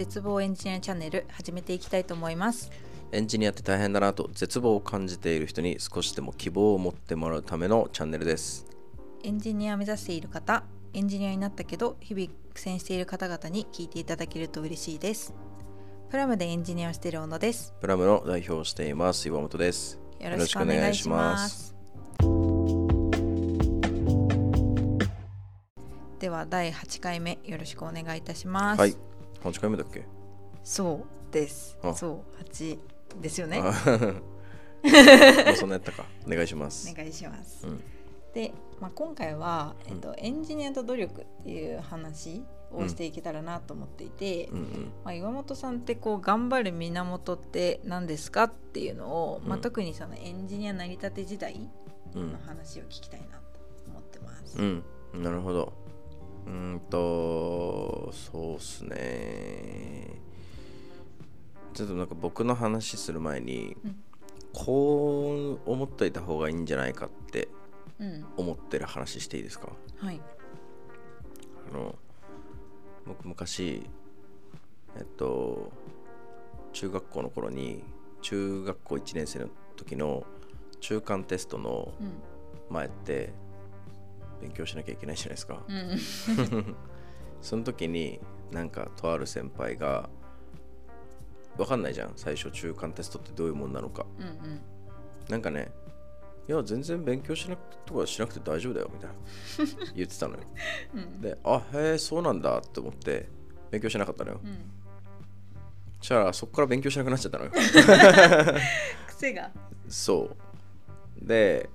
絶望エンジニアチャンネル始めていきたいと思います。エンジニアって大変だなと絶望を感じている人に少しでも希望を持ってもらうためのチャンネルです。エンジニアを目指している方エンジニアになったけど日々苦戦している方々に聞いていただけると嬉しいです。プラムでエンジニアをしている小野です。プラムの代表をしています岩本です。よろしくお願いします。では第8回目よろしくお願いいたします。はい8回目だっけ？そうです。あ。そう8ですよね。そんなやったか。お願いします。お願いします、うん。で、まあ、今回は、えっとエンジニアと努力っていう話をしていけたらなと思っていて、うんうん。まあ、岩本さんってこう頑張る源って何ですかっていうのを、まあ、うん特にそのエンジニア成り立て時代うん。の話を聞きたいなと思ってます。うん。なるほどうーんとそうっすね。ちょっとなんか僕の話する前に、うん。こう思っといた方がいいんじゃないかってうん、思ってる話していいですか？はい、あの僕昔えっと中学校の頃に中学校1年生の時の中間テストのうん。前って勉強しなきゃいけないじゃないですか、うん。その時になんかとある先輩がわかんないじゃん。最初中間テストってどういうもんなのか。うんうん。なんかねいや全然勉強しなくとかしなくて大丈夫だよみたいな。言ってたのよ。うん。であへえそうなんだって思って勉強しなかったのよ。うん。そしたらそこから勉強しなくなっちゃったのよ。癖が。そう。で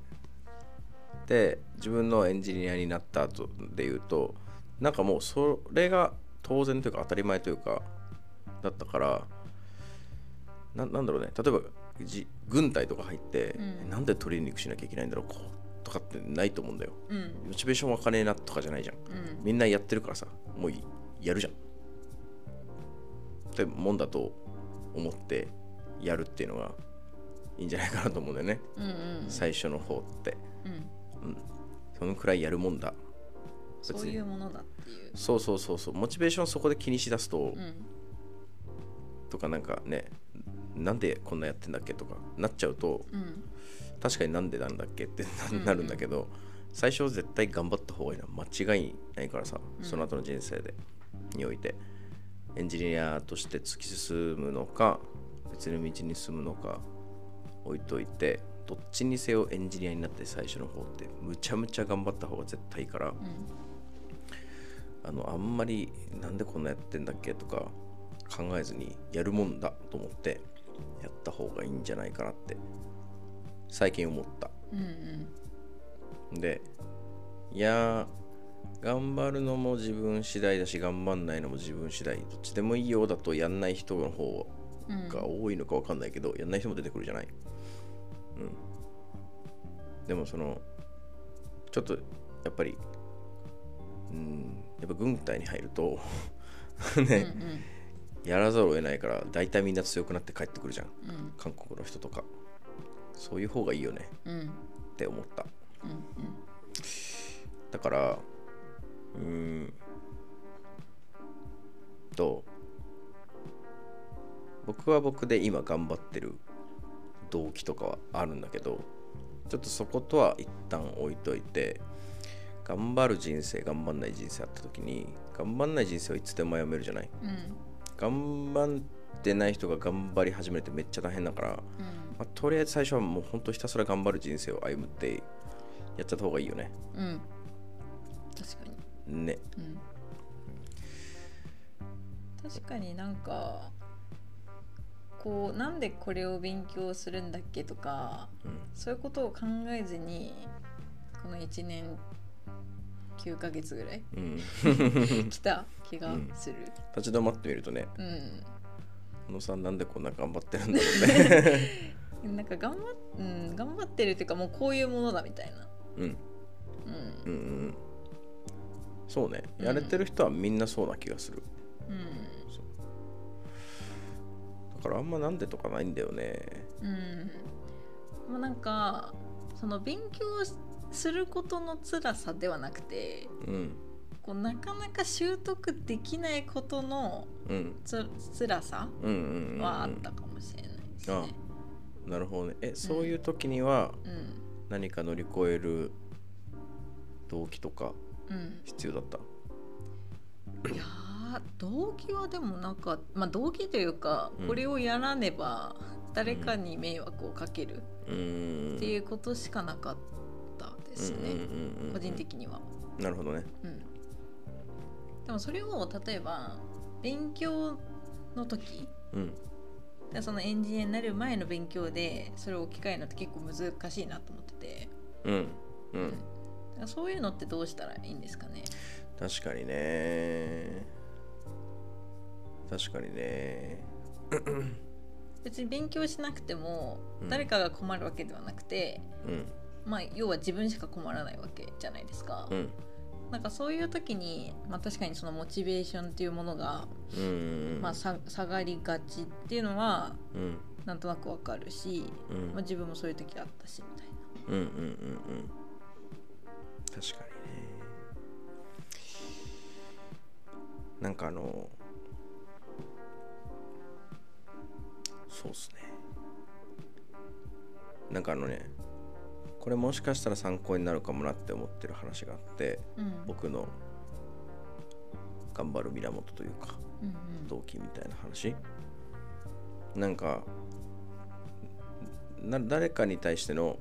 で自分のエンジニアになった後で言うとなんかもうそれが当然というか当たり前というかだったからななんだろうね。例えばじ軍隊とか入って、うん。なんでトレーニングしなきゃいけないんだろうこうとかってないと思うんだよ。うん。モチベーション湧かねえなとかじゃないじゃん。うん。みんなやってるからさもういやるじゃん。ってもんだと思ってやるっていうのがいいんじゃないかなと思うんだよね。うんうん最初の方って。うんそのくらいやるもんだ。そういうものだっていう。そうそうそうそう。モチベーションそこで気にしだすと、うんとかなんかねなんでこんなやってんだっけとかなっちゃうとうん確かになんでなんだっけって なるんだけど、最初は絶対頑張った方がいいのは間違いないからさ、うん。その後の人生でにおいて。エンジニアとして突き進むのか別の道に進むのか置いといてどっちにせよエンジニアになって最初の方ってむちゃむちゃ頑張った方が絶対いいからうん。あのあんまりなんでこんなやってんだっけとか考えずにやるもんだと思ってやった方がいいんじゃないかなって最近思った。うんうん。でいやー頑張るのも自分次第だし頑張んないのも自分次第どっちでもいいようだとやんない人の方うん。が多いのか分かんないけど、やんない人も出てくるじゃないうん。でもそのちょっとやっぱりうんやっぱ軍隊に入ると ね、やらざるを得ないから大体みんな強くなって帰ってくるじゃん。うん。韓国の人とか。そういう方がいいよね。うん。うんって思った。うんだからうーんと僕は僕で今頑張ってる動機とかはあるんだけどちょっとそことは一旦置いといて頑張る人生頑張んない人生あった時に頑張んない人生はいつでもやめるじゃない？うん。頑張ってない人が頑張り始めてめっちゃ大変だから、うん。まあ、とりあえず最初はもうほんとひたすら頑張る人生を歩むってやっちゃった方がいいよね。うん。確かに。ね。うん。確かになんかこうなんでこれを勉強するんだっけとかうん。そういうことを考えずにこの1年9ヶ月ぐらいうん。来た気がする。立ち止まってみるとねうん、小野さんなんでこんな頑張ってるんだろうね。なんか頑張っ、うん、頑張ってるっていうかもうこういうものだみたいな。うん。うん。うんうんそうね。うんやれてる人はみんなそうな気がする、うん。だからあんまなんでとかないんだよね。うん。まあなんかその勉強することの辛さではなくてうん。こうなかなか習得できないことのうん。つ辛さうんうんうんうんはあったかもしれないですね。なるほどね。えそういう時にはうん。何か乗り越える動機とかうん、必要だった？いやー動機はでもなんか、まあ、動機というか、うん。これをやらねば誰かに迷惑をかける。っていうことしかなかったですね、個人的には。なるほどね。うん、でもそれを例えば勉強の時。うん。でそのエンジニアになる前の勉強でそれを置き換えるのって結構難しいなと思ってて、うん。ううん。そういうのってどうしたらいいんですかね。確かにね確かにね。別に勉強しなくてもうん。誰かが困るわけではなくて、うん。まあ要は自分しか困らないわけじゃないですか、うん。なんかそういう時に、まあ、確かにそのモチベーションっていうものが、うん。まあ、さ下がりがちっていうのはうん。なんとなくわかるし、うん。まあ、自分もそういう時あったしみたいな。うんうんうんうん。確かにね。なんかあのそうっすね。なんかあのねこれもしかしたら参考になるかもなって思ってる話があってうん。僕の頑張る源というかうん動機みたいな話。なんかな誰かに対しての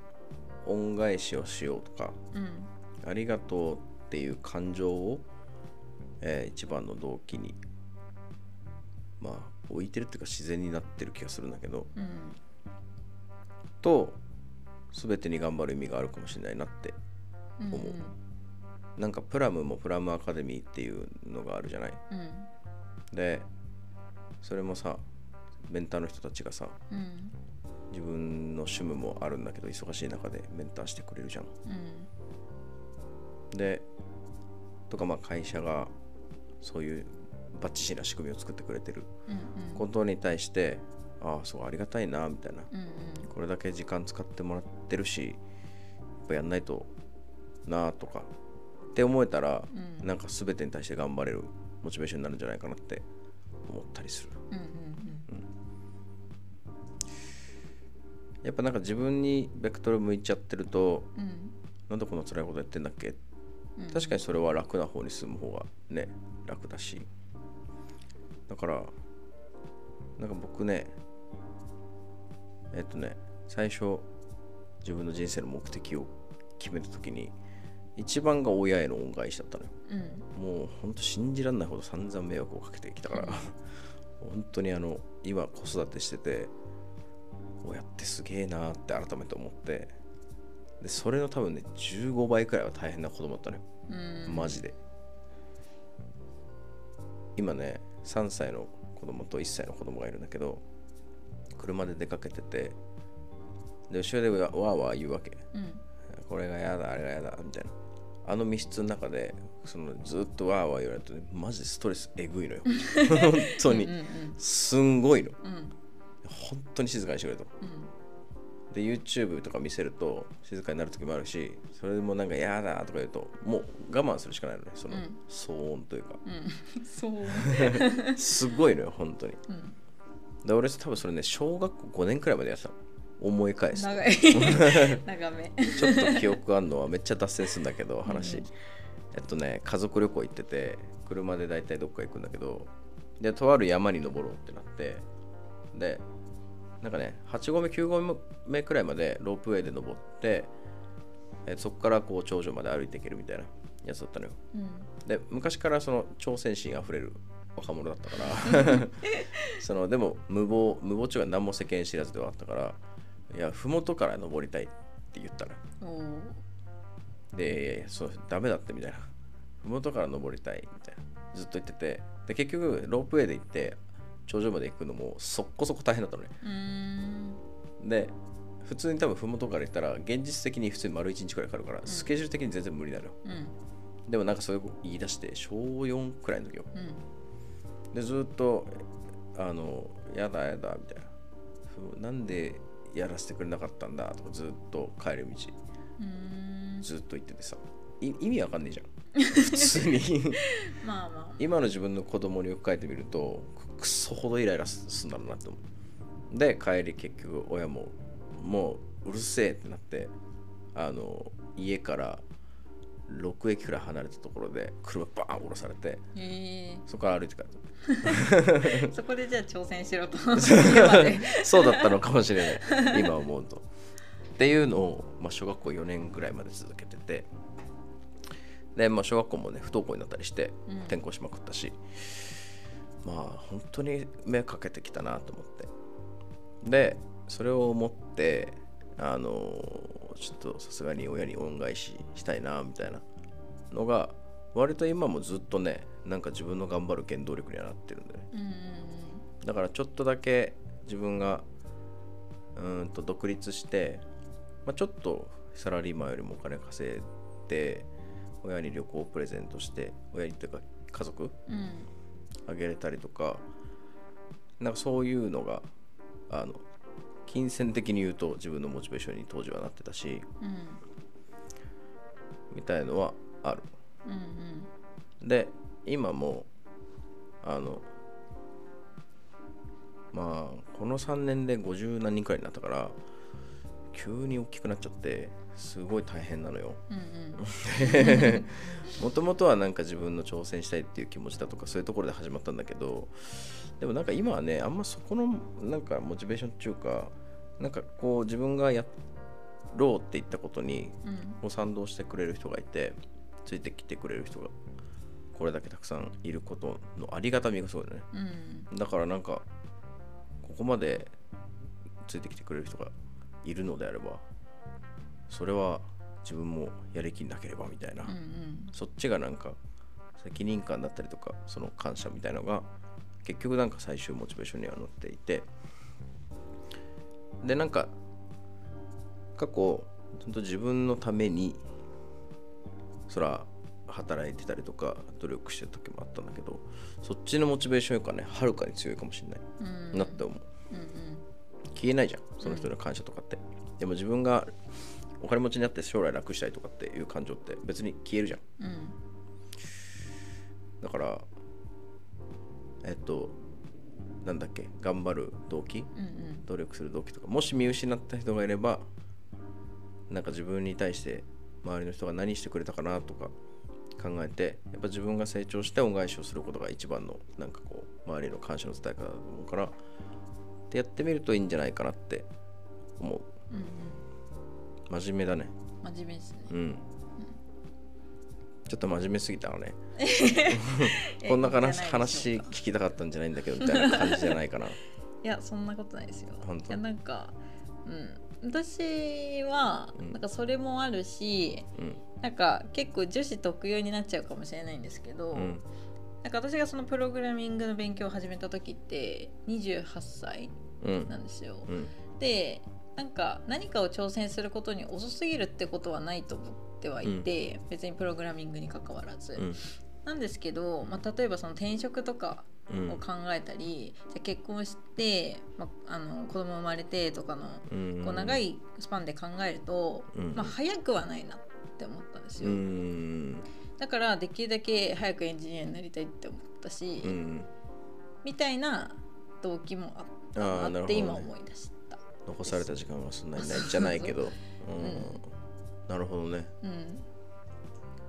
恩返しをしようとかうん。ありがとうっていう感情を、えー一番の動機にまあ置いてるっていうか自然になってる気がするんだけどうん。と全てに頑張る意味があるかもしれないなってう。ん思うなんかプラムもプラムアカデミーっていうのがあるじゃない？うん。でそれもさメンターの人たちがさうん。自分の趣味もあるんだけど忙しい中でメンターしてくれるじゃん。うん。でとかまあ会社がそういうバッチシな仕組みを作ってくれてる。うんことに対してああそうありがたいなみたいな。うんうん。これだけ時間使ってもらってるしやっぱやんないとなあとか。って思えたら、うん。なんか全てに対して頑張れるモチベーションになるんじゃないかなって思ったりする。うん。うん。やっぱなんか自分にベクトル向いちゃってるとうん。なんでこんな辛いことやってんだっけ？うん。確かにそれは楽な方に進む方がね楽だしだからなんか僕ねえっとね最初自分の人生の目的を決めた時に一番が親への恩返しだったのよ。うん。もうほんと信じられないほど散々迷惑をかけてきたから本当にあの今子育てしてて親ってすげえなって改めて思ってでそれの多分ね15倍くらいは大変な子供だったのよ。うん。マジで。今ね3歳の子供と1歳の子供がいるんだけど車で出かけててで後ろでわわーわー言うわけ。うん。これがやだあれがやだみたいな。あの密室の中でそのずっとわーわー言われると、ね、マジでストレスえぐいのよ。本当に。すんごいの。うん。本当に静かにしてくれと。うんで YouTube とか見せると静かになる時もあるしそれでもなんかやだとか言うともう我慢するしかないのね。そのうん。騒音というか。うん。そう。すごいのよ本当に。うん。で俺多分それね小学校5年くらいまでやってたの。思い返すと。長い。長め。ちょっと記憶あるのはめっちゃ脱線するんだけど話、うん。えっとね家族旅行行ってて車で大体どっか行くんだけどでとある山に登ろうってなってでなんかね8合目9合目くらいまでロープウェイで登ってえそこからこう頂上まで歩いていけるみたいなやつだったのよ。うん。で昔からその挑戦心あふれる若者だったから。そのでも無謀無謀中は何も世間知らずではあったからいや麓から登りたいって言ったらでそうダメだってみたいな。麓から登りたいみたいな。ずっと言ってて。で結局ロープウェイで行って頂上まで行くのもそこそこ大変だったのね。で普通に多分麓から行ったら現実的に普通に丸1日くらいかかるから、ん。スケジュール的に全然無理なのよ。うん。でもなんかそういうこと言い出して小4くらいの時よ。うん。でずっとあのやだやだみたいな。ふなんでやらせてくれなかったんだとかずっと帰る道。ずっと言っててさ。い意味わかんないじゃん普通に。まあまあ。今の自分の子供に置き換えてみるとくくそほどイライラすすんだろうなって思う。で帰り結局親ももううるせえってなってあの家から6駅くらい離れたところで車バーン降ろされてへそこから歩いて帰っえ そこでじゃあ挑戦しろと。そうだったのかもしれない。今思うと。っていうのを、まあ、小学校4年ぐらいまで続けててで、まあ、小学校もね不登校になったりしてうん。転校しまくったし、まあ本当に目かけてきたなと思って。でそれを思ってあのちょっとさすがに親に恩返ししたいなみたいなのが割と今もずっとねなんか自分の頑張る原動力にはなってるんだよね。うんうん。だからちょっとだけ自分がうーんと独立して、まあ、ちょっとサラリーマンよりもお金稼いで親に旅行をプレゼントして親にというか家族うん。うんあげれたりとかなんかそういうのがあの金銭的に言うと自分のモチベーションに当時はなってたしうん。みたいのはある。うんで今もあのまあこの3年で50何人くらいになったから急に大きくなっちゃってすごい大変なのよ。もともとはなんか自分の挑戦したいっていう気持ちだとかそういうところで始まったんだけどでもなんか今はねあんまそこのなんかモチベーションっていうかなんかこう自分がやろうって言ったことにう賛同してくれる人がいてついてきてくれる人がこれだけたくさんいることのありがたみがすごいね。うん。だからなんかここまでついてきてくれる人がいるのであればそれは自分もやる気なければみたいな、うんうん。そっちがなんか責任感だったりとかその感謝みたいのが結局なんか最終モチベーションには乗っていて。でなんか過去ちゃんと自分のためにそら働いてたりとか努力してる時もあったんだけどそっちのモチベーションよりかねはるかに強いかもしれない、うん。なって思う消えないじゃんその人の感謝とかって、でも自分がお金持ちになって将来楽したいとかっていう感情って別に消えるじゃん。うん。だからえっとなんだっけ頑張る動機？うんうん。努力する動機とか。もし見失った人がいればなんか自分に対して周りの人が何してくれたかなとか考えてやっぱ自分が成長して恩返しをすることが一番のなんかこう周りへの感謝の伝え方だと思うからってやってみるといいんじゃないかなって思う。うんうん。真面目だね。真面目ですね。うん。ちょっと真面目すぎたわね。こんな話話聞きたかったんじゃないんだけどみたいな感じじゃないかな。いやそんなことないですよ。本当。いやなんかうん。私はうん。なんかそれもあるし、うん。なんか結構女子特有になっちゃうかもしれないんですけど、うんなんか私がそのプログラミングの勉強を始めた時って28歳うん。なんですよ。うん。でなんか何かを挑戦することに遅すぎるってことはないと思ってはいて、別にプログラミングに関わらず、うん。なんですけど、まあ、例えばその転職とかうん。を考えたり、じゃあ結婚して、まあ、あの子供生まれてとかのうん。こう長いスパンで考えると、うん。まあ、早くはないなって思ったんですうよ、んだからできるだけ早くエンジニアになりたいって思ったし、うんみたいな動機もあって今思い出した、残された時間はそんなにないじゃないけど。うん。なるほどね。うん、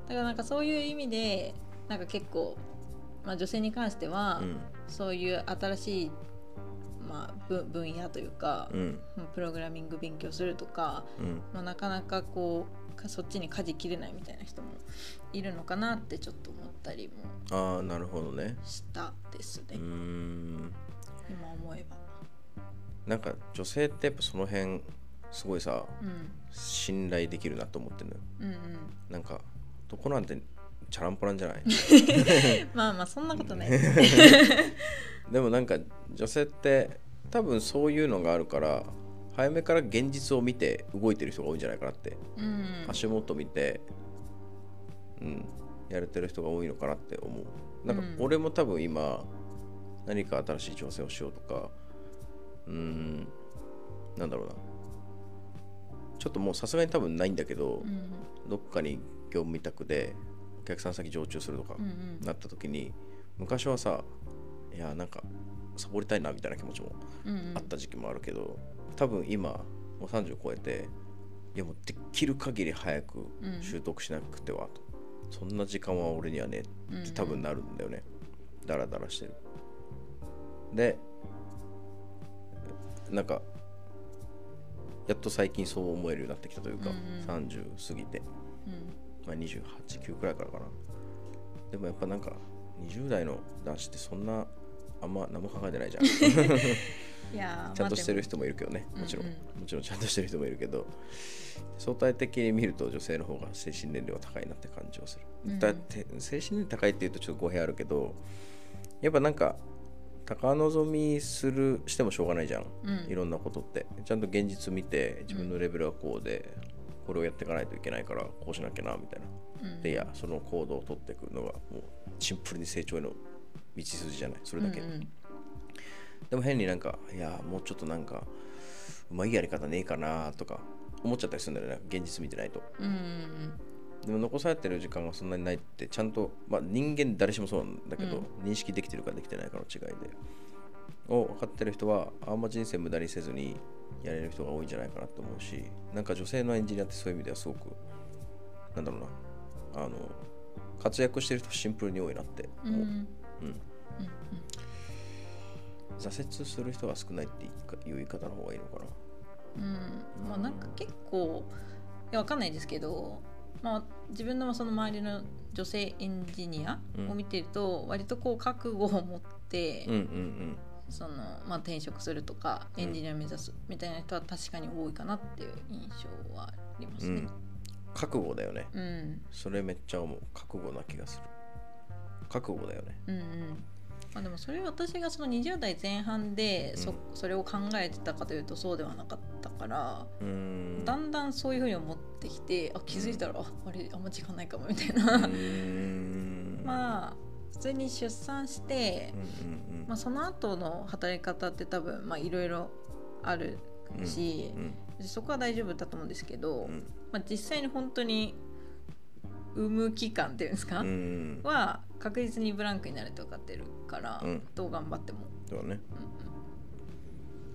だからなんかそういう意味でなんか結構、まあ、女性に関しては、うん。そういう新しい、まあ、分分野というか、うん。まあプログラミング勉強するとか、うん。まあ、なかなかこうかそっちに舵切れないみたいな人もいるのかなってちょっと思ったりもああなるほどね。したですね、うーん。今思えば。なんか女性ってやっぱその辺すごいさうん。信頼できるなと思ってるのよ。うんうん、なんか男なんてチャランポランじゃない？まあまあそんなことない。でもなんか女性って多分そういうのがあるから早めから現実を見て動いてる人が多いんじゃないかなって。うん。足元見て、うん、やれてる人が多いのかなって思う。なんかうん。俺も多分今何か新しい挑戦をしようとかうんなんだろうな。ちょっともうさすがに多分ないんだけど、うん。どっかに業務委託でお客さん先常駐するとかうんうん。なった時に、昔はさいやなんかサボりたいなみたいな気持ちもうんうん。あった時期もあるけど、多分今もう30超えていやもうできる限り早くうん。習得しなくてはと、そんな時間は俺にはねって多分なるんだよね、ダラダラしてる。でなんかやっと最近そう思えるようになってきたというか、うんうん。30過ぎて、うん。まあ、289くらいからかな。でもやっぱなんか20代の男子ってそんなあんま何も考えてないじゃん ちゃんとしてるま人もいるけどね、もちろん、うんもちろんちゃんとしてる人もいるけど、相対的に見ると女性の方が精神年齢は高いなって感じはする。うん。だって精神年齢高いっていうとちょっと語弊あるけど、やっぱなんか、高望みするしてもしょうがないじゃん、うん。いろんなことって。ちゃんと現実見て、自分のレベルはこうで、これをやっていかないといけないから、こうしなきゃなみたいな。うん。で、いや、その行動を取っていくのが、もうシンプルに成長への道筋じゃない、それだけ。うんうんでも変になんか、いや、もうちょっとなんか、うまいやり方ねえかなとか思っちゃったりするんだよね、現実見てないと。うんうんでも残されてる時間がそんなにないって、ちゃんと、まあ人間誰しもそうなんだけど、うん認識できてるかできてないかの違いで。を分かってる人は、あんま人生無駄にせずにやれる人が多いんじゃないかなと思うし、なんか女性のエンジニアってそういう意味ではすごく、なんだろうな、あの、活躍してる人シンプルに多いなって思う。うんうんうん挫折する人が少ないっていう言い方の方がいいのかな。うんまあなんか結構いやわかんないですけど、まあ、自分のその周りの女性エンジニアうんを見てると、割とこう覚悟を持って、うんうんそのまあ、転職するとかうんエンジニア目指すみたいな人は確かに多いかなっていう印象はありますうん。うねん。。覚悟だよね。うんそれめっちゃ思う。覚悟な気がする。覚悟だよね。うんうんまあ、でもそれ私がその20代前半でそ,、うんそれを考えてたかというとそうではなかったから。だんだんそういうふうに思ってきてあ気づいたら、ああれあんま時間ないかもみたいうな。まあ普通に出産して。まあ、その後の働き方って多分まあいろいろあるし、うんそこは大丈夫だと思うんですけど、うんまあ、実際に本当に産む期間っていうんですか、うん。は確実にブランクになると分かってるから、うんどう頑張っても、そうだね。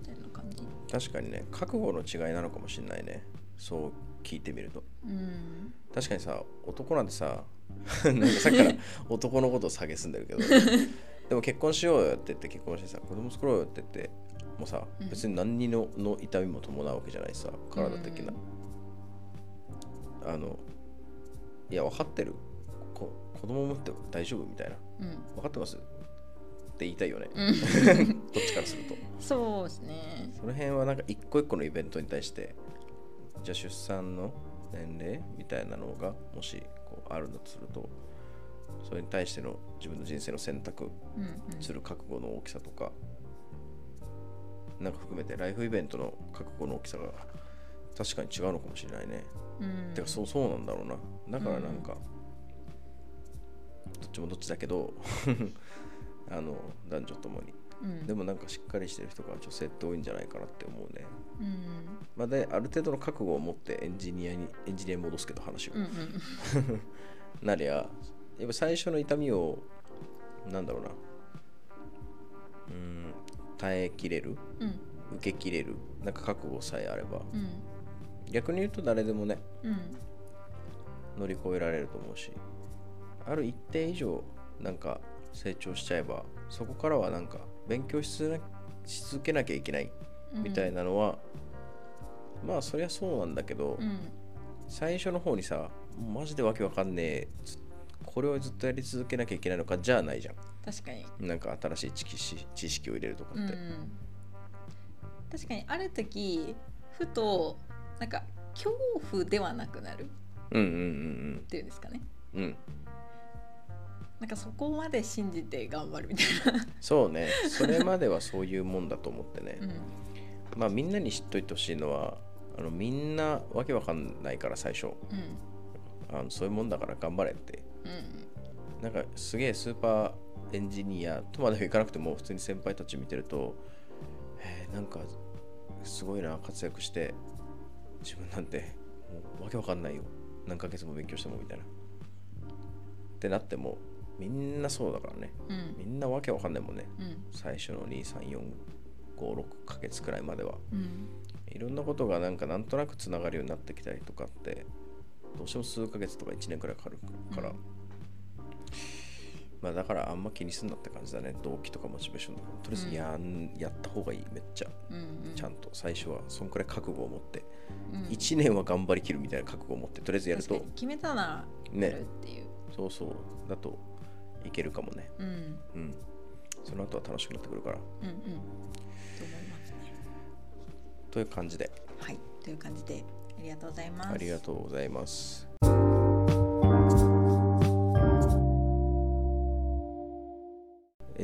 うんうん、感じ。確かにね、覚悟の違いなのかもしれないね。そう聞いてみると。うん確かにさ、男なんてさ、なんかさっきから 男のことを下げすんでるけど、でも結婚しようよって言って結婚してさ、子供作ろうよって言って、もうさ、うん別に何にのの痛みも伴うわけじゃないしさ、体的な。あの、いや、分かってる。こ子供持って大丈夫みたいな。うん分かってます？って言いたいよね。うん、どっちからすると。そうですね。その辺はなんか一個一個のイベントに対してじゃあ出産の年齢みたいなのがもしこうあるんだとするとそれに対しての自分の人生の選択うんうんする覚悟の大きさとかなんか含めてライフイベントの覚悟の大きさが確かに違うのかもしれないね。うん。てかそうそうなんだろうな。だからなんか、どっちもどっちだけど あの男女ともに。うん。でもなんかしっかりしてる人が女性って多いんじゃないかなって思うね。うん。まあ、である程度の覚悟を持ってエンジニアにエンジニアに戻すけど話を、うんうん。なりゃやっぱ最初の痛みをなんだろうな。うん耐えきれる？うん。受けきれる？なんか覚悟さえあれば。うん逆に言うと誰でもねうん。乗り越えられると思うしある一定以上なんか成長しちゃえばそこからはなんか勉強し続けなきゃいけないうん。みたいなのは、まあそりゃそうなんだけど、うん。最初の方にさマジでわけわかんねえずこれをずっとやり続けなきゃいけないのかじゃあないじゃ確かに。んなんか新しい知識知識を入れるとかって、うん、確かにある時ふとなんか恐怖ではなくなるっていうんですかね。うん。うんなんかそこまで信じて頑張るみたいそうね。それまではそういうもんだと思ってね、な、うん。まあみんなに知っといてほしいのはあのみんなわけわかんないから最初。うん。あのそういうもんだから頑張れって。うん。なんかすげえスーパーエンジニアとまではいかなくても普通に先輩たち見てるとえーなんかすごいな活躍して自分なんてもうわけわかんないよ。何ヶ月も勉強してもみたいな。ってなってもみんなそうだからね。うん。みんなわけわかんないもんね。うん。最初の23456ヶ月くらいまでは。うん。いろんなことがなんかなんとなくつながるようになってきたりとかってどうしても数ヶ月とか1年くらいかかるから、うんまあだからあんま気にすんなって感じだね。動機とかモチベーションとか。とりあえずやん、やった方がいい。めっちゃ。うんうん。ちゃんと。最初は。そんくらい覚悟を持って、うん。1年は頑張りきるみたいな覚悟を持って。とりあえずやると。決めたならね。やるっていう、そうそう。だといけるかもね。うん、うん。その後は楽しくなってくるから。うんうん。と思いますね。という感じで。はい。という感じで。ありがとうございます。ありがとうございます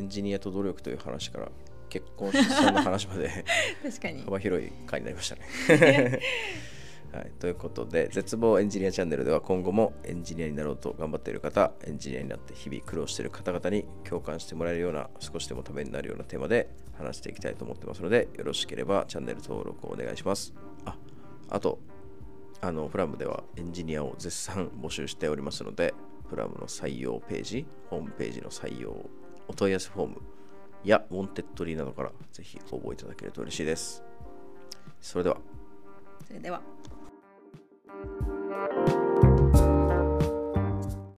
ンジニアと努力という話から結婚出産の話まで 確かに幅広い回になりましたね。はい、ということで絶望エンジニアチャンネルでは今後もエンジニアになろうと頑張っている方エンジニアになって日々苦労している方々に共感してもらえるような少しでもためになるようなテーマで話していきたいと思ってますのでよろしければチャンネル登録をお願いします。ああとあのプラムではエンジニアを絶賛募集しておりますのでプラムの採用ページホームページの採用お問い合わせフォームや Wantedly などからぜひ応募いただけると嬉しいです。それでは。それでは